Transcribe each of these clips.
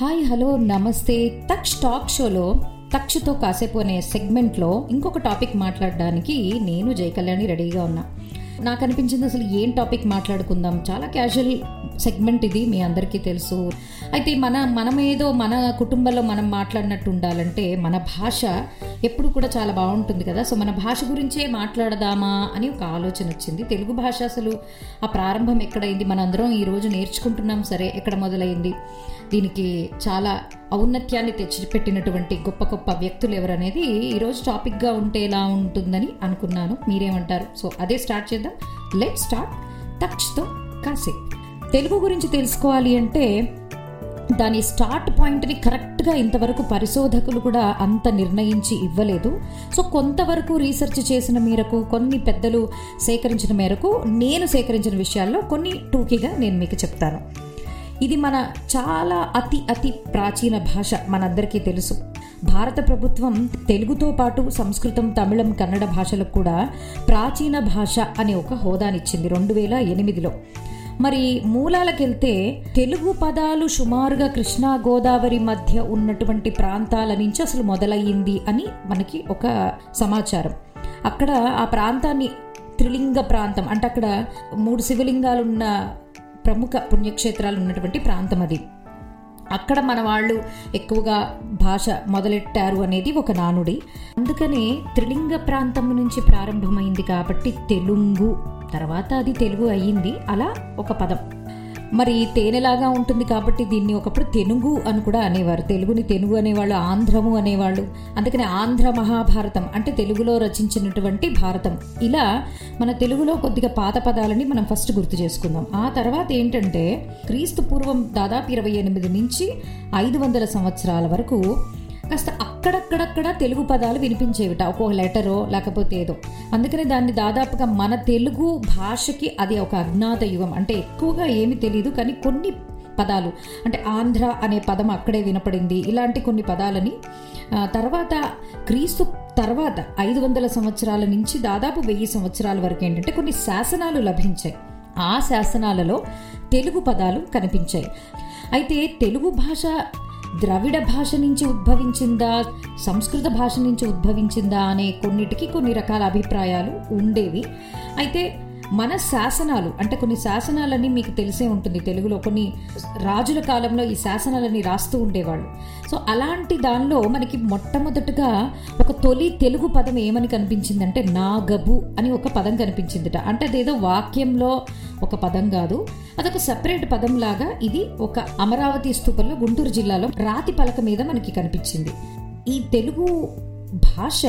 Hi hello నమస్తే. Taksha talk షోలో తక్షతో కాసేపు అనే సెగ్మెంట్లో ఇంకొక టాపిక్ మాట్లాడడానికి నేను జయ కళ్యాణి రెడీగా ఉన్నా. నాకు అనిపించింది అసలు ఏం టాపిక్ మాట్లాడుకుందాం? చాలా క్యాజువల్ సెగ్మెంట్ ఇది మీ అందరికీ తెలుసు. అయితే మన మనం ఏదో మన కుటుంబంలో మనం మాట్లాడినట్టు ఉండాలంటే మన భాష ఎప్పుడు కూడా చాలా బాగుంటుంది కదా. సో మన భాష గురించే మాట్లాడదామా అని ఒక ఆలోచన వచ్చింది. తెలుగు భాష అసలు ఆ ప్రారంభం ఎక్కడైంది? మనందరం ఈరోజు నేర్చుకుంటున్నాం. సరే ఎక్కడ మొదలైంది? దీనికి చాలా ఔన్నత్యాన్ని తెచ్చిపెట్టినటువంటి గొప్ప గొప్ప వ్యక్తులు ఎవరనేది ఈరోజు టాపిక్గా ఉంటే ఎలా ఉంటుందని అనుకున్నాను. మీరేమంటారు? సో అదే స్టార్ట్ చేద్దాం. లెట్ స్టార్ట్ టచ్తో కాసేపు. తెలుగు గురించి తెలుసుకోవాలి అంటే దాని స్టార్ట్ పాయింట్ని కరెక్ట్గా ఇంతవరకు పరిశోధకులు కూడా అంత నిర్ణయించి ఇవ్వలేదు. సో కొంతవరకు రీసెర్చ్ చేసిన మేరకు కొన్ని పెద్దలు సేకరించిన మేరకు నేను సేకరించిన విషయాల్లో కొన్ని టూకీగా నేను మీకు చెప్తాను. ఇది మన చాలా అతి అతి ప్రాచీన భాష మనందరికీ తెలుసు. భారత ప్రభుత్వం తెలుగుతో పాటు సంస్కృతం తమిళం కన్నడ భాషలకు కూడా ప్రాచీన భాష అనే ఒక హోదానిచ్చింది రెండు వేల ఎనిమిదిలో. మరి మూలాలకెళ్తే తెలుగు పదాలు సుమారుగా కృష్ణా గోదావరి మధ్య ఉన్నటువంటి ప్రాంతాల నుంచి అసలు మొదలయ్యింది అని మనకి ఒక సమాచారం. అక్కడ ఆ ప్రాంతాన్ని త్రిలింగ ప్రాంతం అంటే అక్కడ మూడు శివలింగాలున్న ప్రముఖ పుణ్యక్షేత్రాలు ఉన్నటువంటి ప్రాంతం అది. అక్కడ మన వాళ్ళు ఎక్కువగా భాష మొదలెట్టారు అనేది ఒక నానుడి. అందుకనే త్రిలింగ ప్రాంతం నుంచి ప్రారంభమైంది కాబట్టి తెలుగు తర్వాత అది తెలుగు అయ్యింది. అలా ఒక పదం. మరి తేనెలాగా ఉంటుంది కాబట్టి దీన్ని ఒకప్పుడు తెనుగు అని కూడా అనేవారు. తెలుగుని తెనుగు అనేవాళ్ళు ఆంధ్రము అనేవాళ్ళు. అందుకని ఆంధ్ర మహాభారతం అంటే తెలుగులో రచించినటువంటి భారతం. ఇలా మన తెలుగులో కొద్దిగా పాత పదాలని మనం ఫస్ట్ గుర్తు చేసుకుందాం. ఆ తర్వాత ఏంటంటే క్రీస్తు పూర్వం దాదాపు ఇరవై ఎనిమిది నుంచి ఐదు వందల సంవత్సరాల వరకు కాస్త అక్కడక్కడక్కడ తెలుగు పదాలు వినిపించేవిట. ఒక లెటరో లేకపోతే ఏదో. అందుకనే దాన్ని దాదాపుగా మన తెలుగు భాషకి అది ఒక అజ్ఞాత యుగం. అంటే ఎక్కువగా ఏమి తెలియదు కానీ కొన్ని పదాలు. అంటే ఆంధ్ర అనే పదం అక్కడే వినపడింది. ఇలాంటి కొన్ని పదాలని తర్వాత క్రీస్తు తర్వాత ఐదు వందల సంవత్సరాల నుంచి దాదాపు వెయ్యి సంవత్సరాల వరకు ఏంటంటే కొన్ని శాసనాలు లభించాయి. ఆ శాసనాలలో తెలుగు పదాలు కనిపించాయి. అయితే తెలుగు భాష ద్రవిడ భాష నుంచి ఉద్భవించిందా సంస్కృత భాష నుంచి ఉద్భవించిందా అనే కొన్నిటికి కొన్ని రకాల అభిప్రాయాలు ఉండేవి. అయితే మన శాసనాలు అంటే కొన్ని శాసనాలని మీకు తెలిసే ఉంటుంది. తెలుగులో కొన్ని రాజుల కాలంలో ఈ శాసనాలని రాస్తూ ఉండేవాళ్ళు. సో అలాంటి దానిలో మనకి మొట్టమొదటగా ఒక తొలి తెలుగు పదం ఏమని కనిపించిందంటే నాగబు అని ఒక పదం కనిపించిందిట. అంటే అదేదో వాక్యంలో ఒక పదం కాదు. అదొక సెపరేట్ పదం లాగా ఇది ఒక అమరావతి స్థూపంలో గుంటూరు జిల్లాలో రాతి పలక మీద మనకి కనిపించింది. ఈ తెలుగు భాష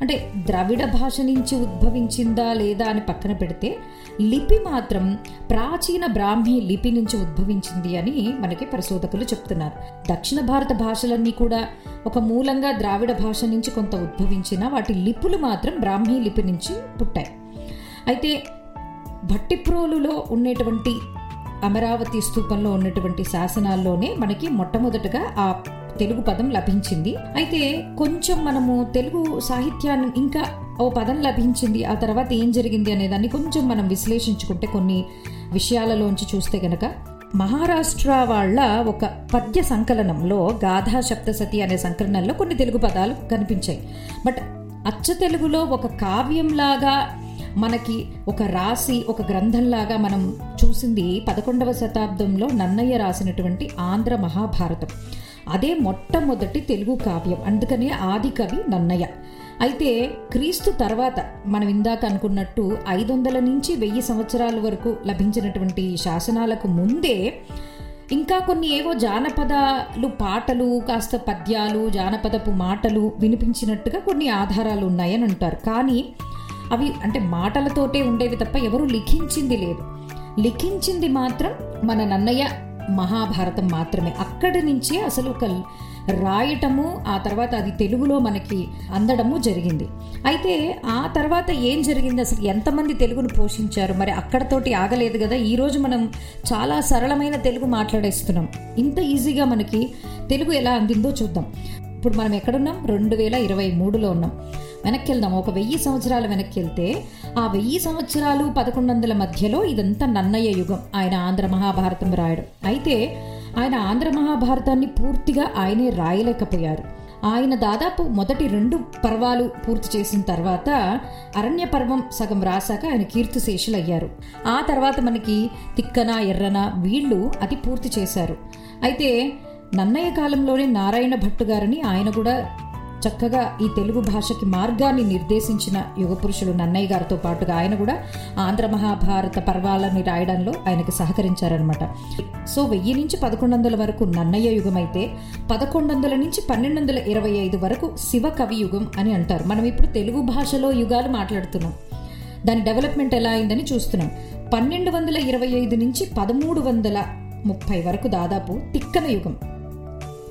అంటే ద్రవిడ భాష నుంచి ఉద్భవించిందా లేదా అని పక్కన పెడితే లిపి మాత్రం ప్రాచీన బ్రాహ్మీ లిపి నుంచి ఉద్భవించింది అని మనకి పరిశోధకులు చెప్తున్నారు. దక్షిణ భారత భాషలన్నీ కూడా ఒక మూలంగా ద్రావిడ భాష నుంచి కొంత ఉద్భవించిన వాటి లిపులు మాత్రం బ్రాహ్మీ లిపి నుంచి పుట్టాయి. అయితే భట్టిప్రోలులో ఉండేటువంటి అమరావతి స్తూపంలో ఉన్నటువంటి శాసనాల్లోనే మనకి మొట్టమొదటగా ఆ తెలుగు పదం లభించింది. అయితే కొంచెం మనము తెలుగు సాహిత్యాన్ని ఇంకా ఓ పదం లభించింది. ఆ తర్వాత ఏం జరిగింది అనే దాన్ని కొంచెం మనం విశ్లేషించుకుంటే కొన్ని విషయాలలోంచి చూస్తే గనక మహారాష్ట్ర వాళ్ళ ఒక పద్య సంకలనంలో గాథా సప్తసతి అనే సంకలనంలో కొన్ని తెలుగు పదాలు కనిపించాయి. బట్ అచ్చ తెలుగులో ఒక కావ్యంలాగా మనకి ఒక రాసి ఒక గ్రంథంలాగా మనం చూసింది పదకొండవ శతాబ్దంలో నన్నయ్య రాసినటువంటి ఆంధ్ర మహాభారతం. అదే మొట్టమొదటి తెలుగు కావ్యం. అందుకనే ఆది కవి నన్నయ్య అయితే క్రీస్తు తర్వాత మనం ఇందాక అనుకున్నట్టు ఐదు వందల నుంచి వెయ్యి సంవత్సరాల వరకు లభించినటువంటి శాసనాలకు ముందే ఇంకా కొన్ని ఏవో జానపదాలు పాటలు కాస్త పద్యాలు జానపదపు మాటలు వినిపించినట్టుగా కొన్ని ఆధారాలు ఉన్నాయని అంటారు. కానీ అవి అంటే మాటలతోటే ఉండేవి తప్ప ఎవరు లిఖించింది లేదు. లిఖించింది మాత్రం మన నన్నయ్య మహాభారతం మాత్రమే. అక్కడి నుంచే అసలు ఒక రాయటము ఆ తర్వాత అది తెలుగులో మనకి అందడము జరిగింది. అయితే ఆ తర్వాత ఏం జరిగింది? అసలు ఎంతమంది తెలుగును పోషించారు? మరి అక్కడతోటి ఆగలేదు కదా? ఈరోజు మనం చాలా సరళమైన తెలుగు మాట్లాడేస్తున్నాం. ఇంత ఈజీగా మనకి తెలుగు ఎలా అందిందో చూద్దాం. ఇప్పుడు మనం ఎక్కడున్నాం? రెండు వేల ఇరవై మూడులో ఉన్నాం. వెనక్కి వెళ్దాం ఒక వెయ్యి సంవత్సరాలు వెనక్కి వెళ్తే ఆ వెయ్యి సంవత్సరాలు పదకొండు వందల మధ్యలో ఇదంతా నన్నయ్య యుగం. ఆయన ఆంధ్ర మహాభారతం రాయడం. అయితే ఆయన ఆంధ్ర మహాభారతాన్ని పూర్తిగా ఆయనే రాయలేకపోయారు. ఆయన దాదాపు మొదటి రెండు పర్వాలు పూర్తి చేసిన తర్వాత అరణ్య పర్వం సగం రాశాక ఆయన కీర్తిశేషులు అయ్యారు ఆ తర్వాత మనకి తిక్కన ఎర్రన వీళ్ళు అది పూర్తి చేశారు. అయితే నన్నయ్య కాలంలోనే నారాయణ భట్టు గారిని ఆయన కూడా చక్కగా ఈ తెలుగు భాషకి మార్గాన్ని నిర్దేశించిన యుగపురుషుడు నన్నయ్య గారితో పాటుగా ఆయన కూడా ఆంధ్ర మహాభారత పర్వాలని రాయడంలో ఆయనకి సహకరించారనమాట సో వెయ్యి నుంచి పదకొండు వందల వరకు నన్నయ్య యుగం అయితే పదకొండు వందల నుంచి పన్నెండు వందల ఇరవై ఐదు వరకు శివ కవి యుగం అని అంటారు. మనం ఇప్పుడు తెలుగు భాషలో యుగాలు మాట్లాడుతున్నాం. దాని డెవలప్మెంట్ ఎలా అయిందని చూస్తున్నాం. పన్నెండు వందల ఇరవై ఐదు నుంచి పదమూడు వందల ముప్పై వరకు దాదాపు తిక్కన యుగం.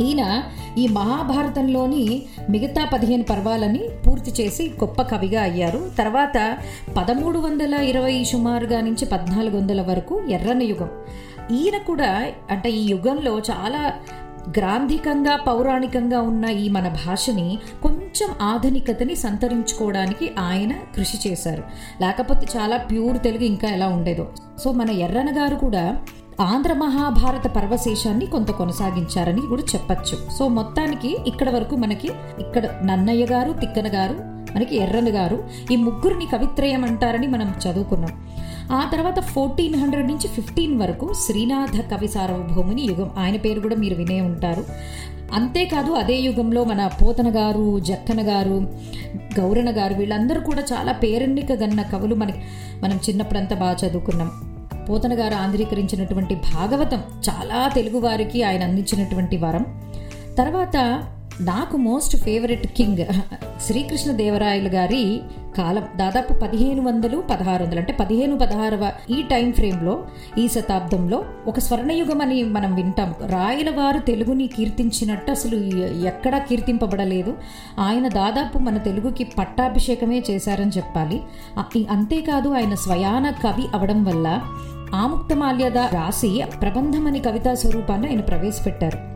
ఈయన ఈ మహాభారతంలోని మిగతా పదిహేను పర్వాలని పూర్తి చేసి గొప్ప కవిగా అయ్యారు. తర్వాత పదమూడు వందల ఇరవై సుమారుగా నుంచి పద్నాలుగు వందల వరకు ఎర్రన యుగం. ఈయన కూడా అంటే ఈ యుగంలో చాలా గ్రాంధికంగా పౌరాణికంగా ఉన్న ఈ మన భాషని కొంచెం ఆధునికతని సంతరించుకోవడానికి ఆయన కృషి చేశారు. లేకపోతే చాలా ప్యూర్ తెలుగు ఇంకా ఎలా ఉండేదో. సో మన ఎర్రన గారు కూడా ఆంధ్ర మహాభారత పర్వశేషాన్ని కొంత కొనసాగించారని కూడా చెప్పచ్చు. సో మొత్తానికి ఇక్కడ వరకు మనకి ఇక్కడ నన్నయ్య గారు తిక్కన గారు మనకి ఎర్రన్ గారు ఈ ముగ్గురిని కవిత్రయం అంటారని మనం చదువుకున్నాం. ఆ తర్వాత ఫోర్టీన్ హండ్రెడ్ నుంచి ఫిఫ్టీన్ వరకు శ్రీనాథ కవి సార్వభౌముని యుగం. ఆయన పేరు కూడా మీరు వినే ఉంటారు. అంతేకాదు అదే యుగంలో మన పోతన గారు జక్కన గారు గౌరణ గారు వీళ్ళందరూ కూడా చాలా పేరెన్నిక గన్న కవులు మనకి మనం చిన్నప్పుడంతా బాగా చదువుకున్నాం. పోతన గారు ఆంధ్రీకరించినటువంటి భాగవతం చాలా తెలుగువారికి ఆయన అందించినటువంటి వరం. తర్వాత నాకు మోస్ట్ ఫేవరెట్ కింగ్ శ్రీకృష్ణదేవరాయలు గారి కాలం దాదాపు పదిహేను వందలు పదహారు వందలు. అంటే పదిహేను పదహారవ ఈ టైం ఫ్రేమ్లో ఈ శతాబ్దంలో ఒక స్వర్ణయుగం అని మనం వింటాం. రాయల వారు తెలుగుని కీర్తించినట్టు అసలు ఎక్కడా కీర్తింపబడలేదు. ఆయన దాదాపు మన తెలుగుకి పట్టాభిషేకమే చేశారని చెప్పాలి. అంతేకాదు ఆయన స్వయాన కవి అవడం వల్ల ఆముక్తమాల్యద రాసి ప్రబంధం అని కవితా స్వరూపాన్ని ఆయన ప్రవేశపెట్టారు.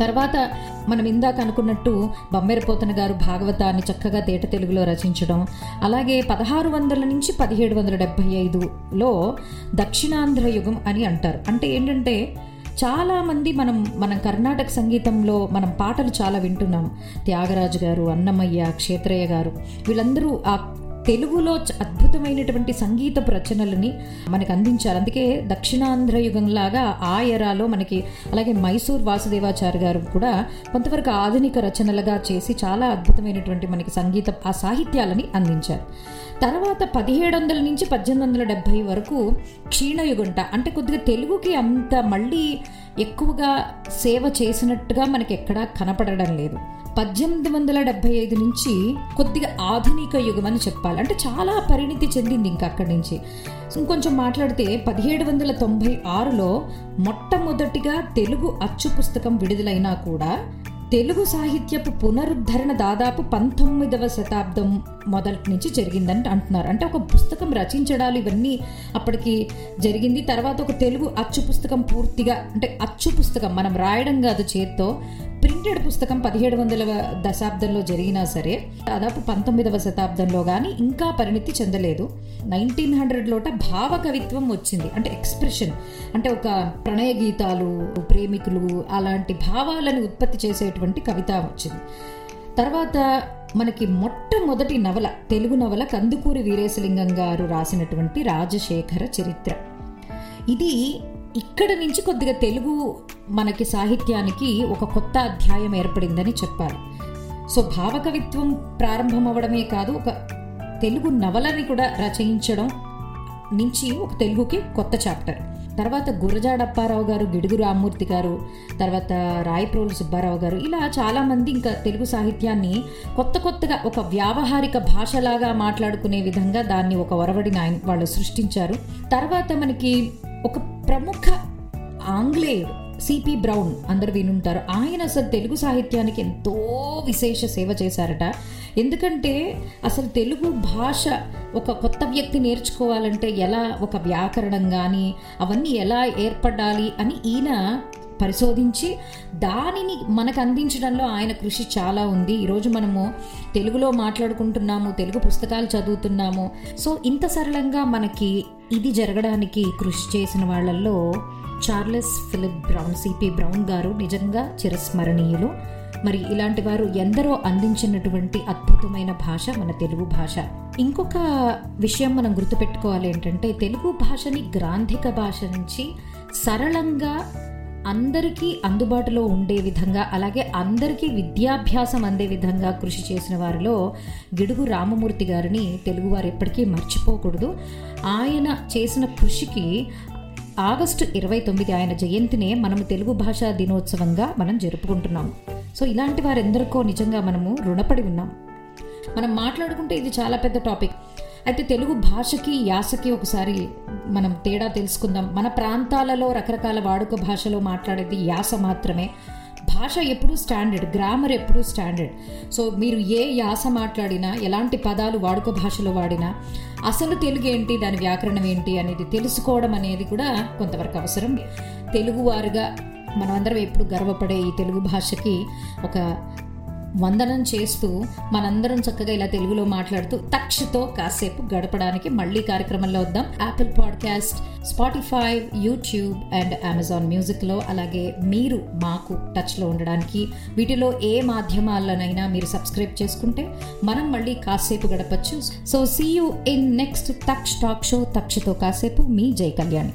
తర్వాత మనం ఇందాక అనుకున్నట్టు బొమ్మెరపోతన గారు భాగవతాన్ని చక్కగా తేట తెలుగులో రచించడం అలాగే పదహారు వందల నుంచి పదిహేడు వందల డెబ్బై ఐదులో దక్షిణాంధ్ర యుగం అని అంటారు. అంటే ఏంటంటే చాలామంది మనం మనం కర్ణాటక సంగీతంలో మనం పాటలు చాలా వింటున్నాం. త్యాగరాజు గారు అన్నమయ్య క్షేత్రయ్య గారు వీళ్ళందరూ ఆ తెలుగులో అద్భుతమైనటువంటి సంగీతపు రచనలని మనకు అందించారు. అందుకే దక్షిణాంధ్ర యుగంలాగా ఆ ఎరాలో మనకి అలాగే మైసూర్ వాసుదేవాచారి గారు కూడా కొంతవరకు ఆధునిక రచనలుగా చేసి చాలా అద్భుతమైనటువంటి మనకి సంగీత ఆ సాహిత్యాలని అందించారు. తర్వాత పదిహేడు వందల నుంచి పద్దెనిమిది వందల డెబ్భై వరకు క్షీణయుగుంట అంటే కొద్దిగా తెలుగుకి అంత మళ్ళీ ఎక్కువగా సేవ చేసినట్టుగా మనకి ఎక్కడా కనపడడం లేదు. పద్దెనిమిది వందల డెబ్బై ఐదు నుంచి కొద్దిగా ఆధునిక యుగం అని చెప్పాలి. అంటే చాలా పరిణితి చెందింది ఇంకా అక్కడి నుంచి. ఇంకొంచెం మాట్లాడితే పదిహేడు వందల తొంభై ఆరులో మొట్టమొదటిగా తెలుగు అచ్చు పుస్తకం విడుదలైనా కూడా తెలుగు సాహిత్యపు పునరుద్ధరణ దాదాపు పంతొమ్మిదవ శతాబ్దం మొదటి నుంచి జరిగిందని అంటున్నారు. అంటే ఒక పుస్తకం రచించడాలు ఇవన్నీ అప్పటికి జరిగింది. తర్వాత ఒక తెలుగు అచ్చు పుస్తకం పూర్తిగా అంటే అచ్చు పుస్తకం మనం రాయడం కాదు చేత్తో ప్రింటెడ్ పుస్తకం పదిహేడు వందల దశాబ్దంలో జరిగినా సరే దాదాపు పంతొమ్మిదవ శతాబ్దంలో కానీ ఇంకా పరిణితి చెందలేదు. నైన్టీన్ హండ్రెడ్లోట భావ కవిత్వం వచ్చింది. అంటే ఎక్స్ప్రెషన్. అంటే ఒక ప్రణయ గీతాలు ప్రేమికులు అలాంటి భావాలను ఉత్పత్తి చేసేటువంటి కవిత వచ్చింది. తర్వాత మనకి మొట్టమొదటి నవల తెలుగు నవల కందుకూరి వీరేశలింగం గారు రాసినటువంటి రాజశేఖర చరిత్ర. ఇది ఇక్కడ నుంచి కొద్దిగా తెలుగు మనకి సాహిత్యానికి ఒక కొత్త అధ్యాయం ఏర్పడిందని చెప్పాలి సో భావకవిత్వం ప్రారంభం అవ్వడమే కాదు ఒక తెలుగు నవలని కూడా రచయించడం నుంచి ఒక తెలుగుకి కొత్త చాప్టర్. తర్వాత గురజాడప్పారావు గారు గిడుగు రామ్మూర్తి గారు తర్వాత రాయప్రోలు సుబ్బారావు గారు ఇలా చాలామంది ఇంకా తెలుగు సాహిత్యాన్ని కొత్త కొత్తగా ఒక వ్యావహారిక భాషలాగా మాట్లాడుకునే విధంగా దాన్ని ఒక ఒరవడిని ఆయన వాళ్ళు సృష్టించారు. తర్వాత మనకి ఒక ప్రముఖ ఆంగ్లేయుడు సిపి బ్రౌన్ అందరు వినుంటారు. ఆయన అసలు తెలుగు సాహిత్యానికి ఎంతో విశేష సేవ చేశారట. ఎందుకంటే అసలు తెలుగు భాష ఒక కొత్త వ్యక్తి నేర్చుకోవాలంటే ఎలా ఒక వ్యాకరణం కానీ అవన్నీ ఎలా ఏర్పడాలి అని ఈయన పరిశోధించి దానిని మనకు అందించడంలో ఆయన కృషి చాలా ఉంది. ఈరోజు మనము తెలుగులో మాట్లాడుకుంటున్నాము తెలుగు పుస్తకాలు చదువుతున్నాము. సో ఇంత సరళంగా మనకి ఇది జరగడానికి కృషి చేసిన వాళ్ళల్లో Charles Philip Brown C P Brown గారు నిజంగా చిరస్మరణీయులు. మరి ఇలాంటి వారు ఎందరో అందించినటువంటి అద్భుతమైన భాష మన తెలుగు భాష. ఇంకొక విషయం మనం గుర్తుపెట్టుకోవాలి ఏంటంటే తెలుగు భాషని గ్రాంధిక భాష నుంచి సరళంగా అందరికీ అందుబాటులో ఉండే విధంగా అలాగే అందరికీ విద్యాభ్యాసం అందే విధంగా కృషి చేసిన వారిలో గిడుగు రామమూర్తి గారిని తెలుగువారు ఎప్పటికీ మర్చిపోకూడదు. ఆయన చేసిన కృషికి ఆగస్టు ఇరవై తొమ్మిది ఆయన జయంతినే మనం తెలుగు భాషా దినోత్సవంగా మనం జరుపుకుంటున్నాం. సో ఇలాంటి వారెందరికో నిజంగా మనము రుణపడి ఉన్నాం. మనం మాట్లాడుకుంటే ఇది చాలా పెద్ద టాపిక్. అయితే తెలుగు భాషకి యాసకి ఒకసారి మనం తేడా తెలుసుకుందాం. మన ప్రాంతాలలో రకరకాల వాడుక భాషలో మాట్లాడేది యాస మాత్రమే. భాష ఎప్పుడూ స్టాండర్డ్ గ్రామర్ ఎప్పుడూ స్టాండర్డ్. సో మీరు ఏ యాస మాట్లాడినా ఎలాంటి పదాలు వాడుక భాషలో వాడినా అసలు తెలుగు ఏంటి దాని వ్యాకరణం ఏంటి అనేది తెలుసుకోవడం అనేది కూడా కొంతవరకు అవసరం. తెలుగువారుగా మనమందరం ఎప్పుడు గర్వపడే ఈ తెలుగు భాషకి ఒక వందనం చేస్తూ మనందరం చక్కగా ఇలా తెలుగులో మాట్లాడుతూ తక్షతో కాసేపు గడపడానికి మళ్ళీ కార్యక్రమంలో వద్దాం. Apple podcast Spotify YouTube and Amazon మ్యూజిక్లో అలాగే మీరు మాకు టచ్లో ఉండడానికి వీటిలో ఏ మాధ్యమాలనైనా మీరు సబ్స్క్రైబ్ చేసుకుంటే మనం మళ్ళీ కాసేపు గడపచ్చు. So see you in next Taksha talk show తక్షతో కాసేపు మీ జై కళ్యాణి.